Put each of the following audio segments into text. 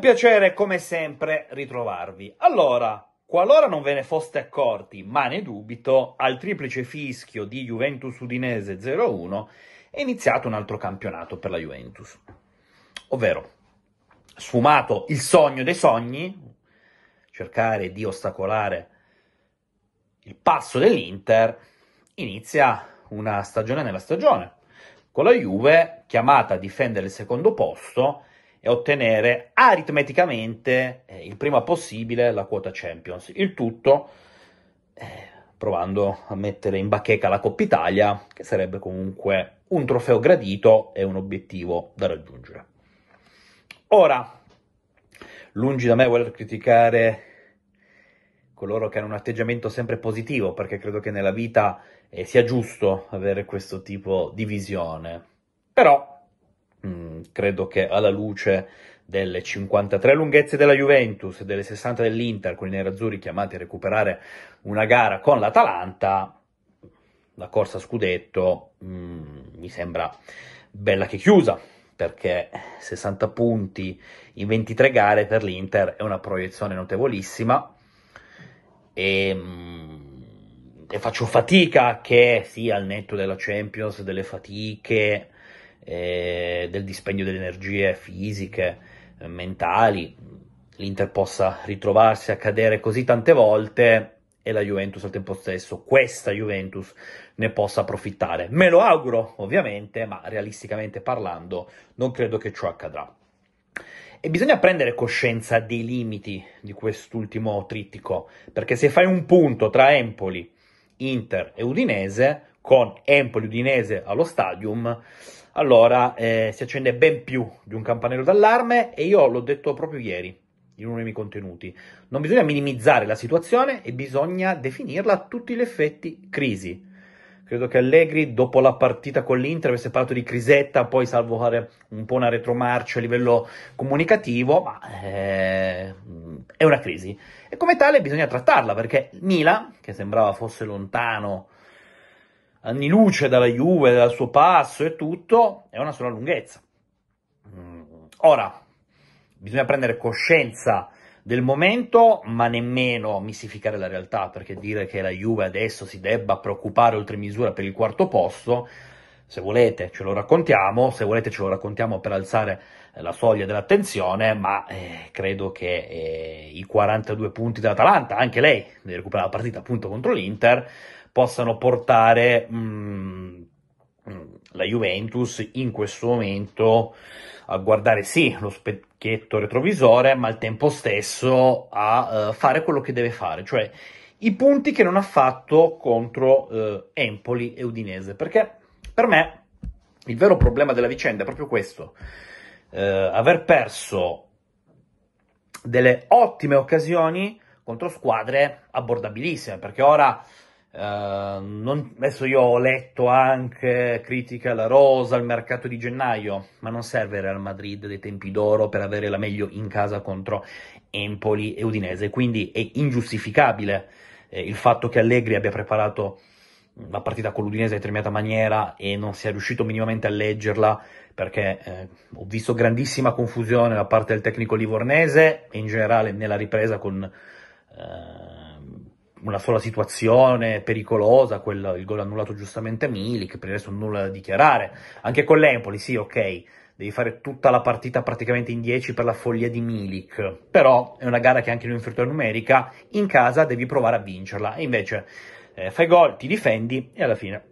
piacere, come sempre, ritrovarvi. Allora, qualora non ve ne foste accorti, ma ne dubito, al triplice fischio di Juventus Udinese 0-1 è iniziato un altro campionato per la Juventus. Ovvero, sfumato il sogno dei sogni, cercare di ostacolare il passo dell'Inter, inizia una stagione nella stagione, con la Juve chiamata a difendere il secondo posto e ottenere aritmeticamente eh, il prima possibile la quota Champions. Il tutto eh, provando a mettere in bacheca la Coppa Italia, che sarebbe comunque un trofeo gradito e un obiettivo da raggiungere. Ora, lungi da me voler criticare coloro che hanno un atteggiamento sempre positivo, perché credo che nella vita eh, sia giusto avere questo tipo di visione. Però mh, mm, credo che alla luce delle 53 lunghezze della Juventus e delle 60 dell'Inter, con i nerazzurri chiamati a recuperare una gara con l'Atalanta, la corsa a scudetto mh, mm, mi sembra bella che chiusa, perché 60 punti in 23 gare per l'Inter è una proiezione notevolissima e, mm, e faccio fatica che sia al netto della Champions, delle fatiche, eh, del dispendio delle energie fisiche, eh, mentali, l'Inter possa ritrovarsi a cadere così tante volte e la Juventus al tempo stesso, questa Juventus, ne possa approfittare. Me lo auguro, ovviamente, ma realisticamente parlando, non credo che ciò accadrà. E bisogna prendere coscienza dei limiti di quest'ultimo trittico, perché se fai un punto tra Empoli, Inter e Udinese, con Empoli-Udinese allo stadium, allora eh, si accende ben più di un campanello d'allarme e io l'ho detto proprio ieri in uno dei miei contenuti. Non bisogna minimizzare la situazione e bisogna definirla a tutti gli effetti crisi. Credo che Allegri, dopo la partita con l'Inter, avesse parlato di crisetta, poi salvo fare un po' una retromarcia a livello comunicativo, ma eh, è una crisi. E come tale bisogna trattarla, perché Milan, che sembrava fosse lontano anni luce dalla Juve, dal suo passo e tutto, è una sola lunghezza. Mm, ora, bisogna prendere coscienza del momento, ma nemmeno mistificare la realtà, perché dire che la Juve adesso si debba preoccupare oltre misura per il quarto posto, se volete ce lo raccontiamo, se volete ce lo raccontiamo per alzare la soglia dell'attenzione, ma eh, credo che eh, i 42 punti dell'Atalanta, anche lei deve recuperare la partita appunto contro l'Inter, possano portare mh, mm, la Juventus in questo momento a guardare sì lo specchietto retrovisore, ma al tempo stesso a uh, fare quello che deve fare, cioè i punti che non ha fatto contro uh, Empoli e Udinese, perché per me il vero problema della vicenda è proprio questo, uh, aver perso delle ottime occasioni contro squadre abbordabilissime, perché ora Uh, non, adesso io ho letto anche critiche alla Rosa, al mercato di gennaio, ma non serve Real Madrid dei tempi d'oro per avere la meglio in casa contro Empoli e Udinese, quindi è ingiustificabile eh, il fatto che Allegri abbia preparato la partita con l'Udinese in determinata maniera e non sia riuscito minimamente a leggerla perché eh, ho visto grandissima confusione da parte del tecnico livornese e in generale nella ripresa con eh, una sola situazione pericolosa, quella, il gol annullato giustamente a Milik, per il resto nulla da dichiarare. Anche con l'Empoli, sì, ok, devi fare tutta la partita praticamente in 10 per la follia di Milik, però è una gara che anche in un'inferiore numerica, in casa devi provare a vincerla, e invece eh, fai gol, ti difendi e alla fine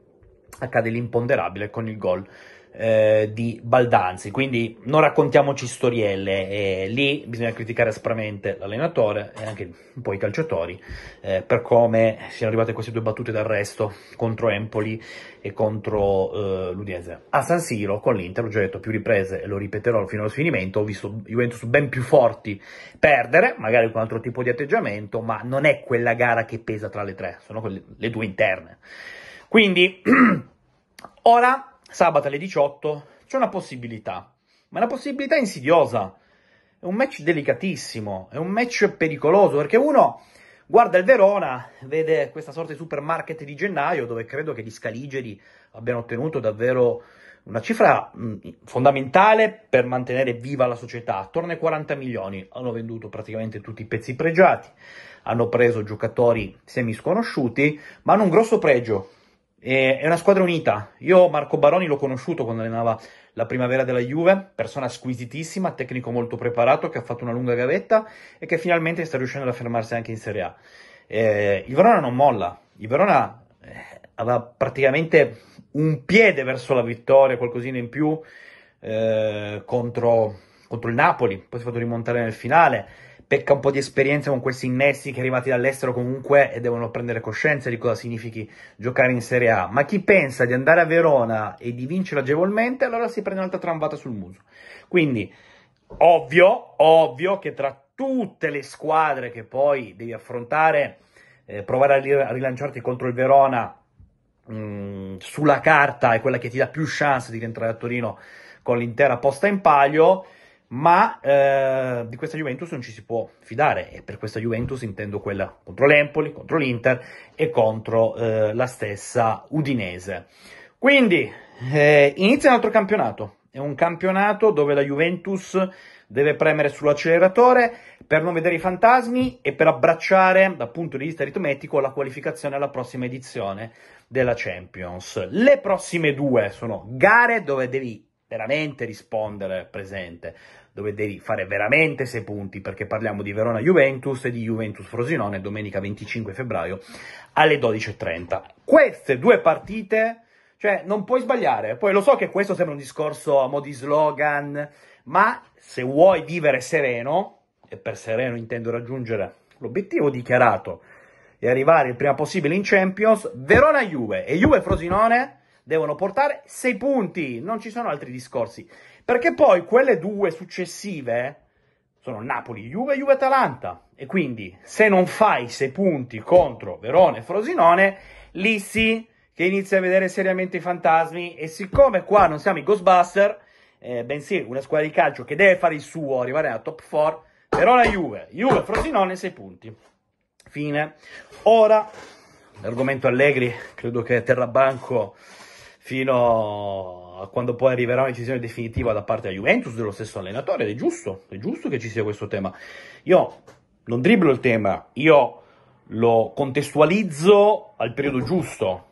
accade l'imponderabile con il gol eh, di Baldanzi. Quindi non raccontiamoci storielle, eh, lì bisogna criticare aspramente l'allenatore e anche un po' i calciatori eh, per come siano arrivate queste due battute d'arresto contro Empoli e contro eh, l'Udinese. A San Siro con l'Inter, l'ho già detto più riprese e lo ripeterò fino allo sfinimento, ho visto Juventus ben più forti perdere, magari con un altro tipo di atteggiamento, ma non è quella gara che pesa tra le tre, sono quelle, le due interne. Quindi, ora sabato alle 18 c'è una possibilità, ma una possibilità insidiosa. È un match delicatissimo, è un match pericoloso perché uno guarda il Verona, vede questa sorta di supermarket di gennaio dove credo che gli Scaligeri abbiano ottenuto davvero una cifra mh, fondamentale per mantenere viva la società, attorno ai 40 milioni, hanno venduto praticamente tutti i pezzi pregiati, hanno preso giocatori semi sconosciuti, ma hanno un grosso pregio, è una squadra unita. Io Marco Baroni l'ho conosciuto quando allenava la primavera della Juve, persona squisitissima, tecnico molto preparato, che ha fatto una lunga gavetta e che finalmente sta riuscendo ad affermarsi anche in Serie A. Eh, il Verona non molla, il Verona eh, aveva praticamente un piede verso la vittoria, qualcosina in più eh, contro, contro il Napoli, poi si è fatto rimontare nel finale pecca un po' di esperienza con questi innesti che arrivati dall'estero comunque e devono prendere coscienza di cosa significhi giocare in Serie A. Ma chi pensa di andare a Verona e di vincere agevolmente, allora si prende un'altra tramvata sul muso. Quindi, ovvio, ovvio che tra tutte le squadre che poi devi affrontare, eh, provare a rilanciarti contro il Verona mh, mm, sulla carta è quella che ti dà più chance di rientrare a Torino con l'intera posta in palio ma eh, di questa Juventus non ci si può fidare e per questa Juventus intendo quella contro l'Empoli, contro l'Inter e contro eh, la stessa Udinese. Quindi eh, inizia un altro campionato, è un campionato dove la Juventus deve premere sull'acceleratore per non vedere i fantasmi e per abbracciare dal punto di vista aritmetico la qualificazione alla prossima edizione della Champions. Le prossime due sono gare dove devi veramente rispondere presente, dove devi fare veramente sei punti, perché parliamo di Verona Juventus e di Juventus Frosinone domenica 25 febbraio alle 12.30. Queste due partite, cioè non puoi sbagliare. Poi lo so che questo sembra un discorso a mo' di slogan, ma se vuoi vivere sereno, e per sereno intendo raggiungere l'obiettivo dichiarato e arrivare il prima possibile in Champions, Verona Juve e Juve Frosinone devono portare 6 punti, non ci sono altri discorsi, perché poi quelle due successive sono Napoli, Juve, Juve, Atalanta, e quindi se non fai 6 punti contro Verona e Frosinone, lì sì che inizi a vedere seriamente i fantasmi, e siccome qua non siamo i Ghostbuster, eh, bensì una squadra di calcio che deve fare il suo, arrivare alla top 4, Verona, Juve, Juve, Frosinone, 6 punti. Fine. Ora, l'argomento Allegri, credo che Terrabanco fino a quando poi arriverà una decisione definitiva da parte della Juventus, dello stesso allenatore, ed è giusto, è giusto che ci sia questo tema. Io non dribblo il tema, io lo contestualizzo al periodo giusto,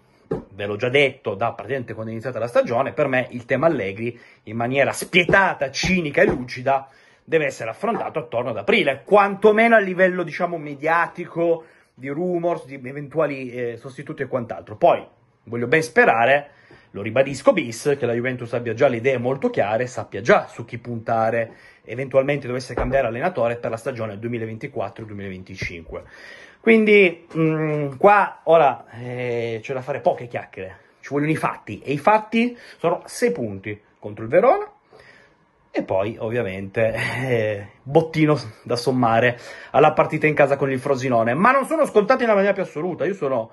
ve l'ho già detto da praticamente quando è iniziata la stagione, per me il tema Allegri in maniera spietata, cinica e lucida deve essere affrontato attorno ad aprile, quantomeno a livello diciamo mediatico, di rumors, di eventuali eh, sostituti e quant'altro. Poi voglio ben sperare lo ribadisco bis, che la Juventus abbia già le idee molto chiare, sappia già su chi puntare, eventualmente dovesse cambiare allenatore per la stagione 2024-2025. Quindi mh, mm, qua ora eh, c'è da fare poche chiacchiere, ci vogliono i fatti e i fatti sono 6 punti contro il Verona e poi ovviamente eh, bottino da sommare alla partita in casa con il Frosinone, ma non sono scontati nella maniera più assoluta, io sono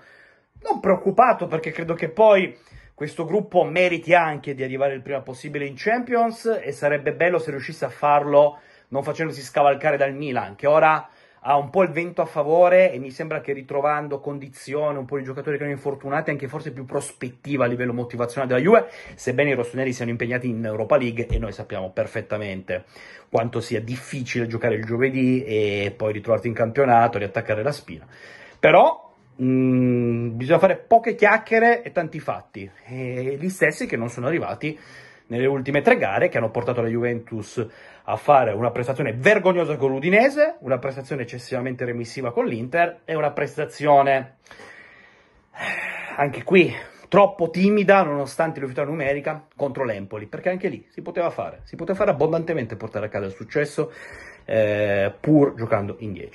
non preoccupato perché credo che poi questo gruppo meriti anche di arrivare il prima possibile in Champions e sarebbe bello se riuscisse a farlo non facendosi scavalcare dal Milan, che ora ha un po' il vento a favore e mi sembra che ritrovando condizione, un po' di giocatori che erano infortunati, anche forse più prospettiva a livello motivazionale della Juve, sebbene i rossoneri siano impegnati in Europa League e noi sappiamo perfettamente quanto sia difficile giocare il giovedì e poi ritrovarti in campionato, riattaccare la spina. Però Mm, bisogna fare poche chiacchiere e tanti fatti, e gli stessi che non sono arrivati nelle ultime tre gare che hanno portato la Juventus a fare una prestazione vergognosa con l'Udinese, una prestazione eccessivamente remissiva con l'Inter e una prestazione anche qui troppo timida nonostante l'ufficialità numerica contro l'Empoli, perché anche lì si poteva fare, si poteva fare abbondantemente portare a casa il successo eh, pur giocando in 10.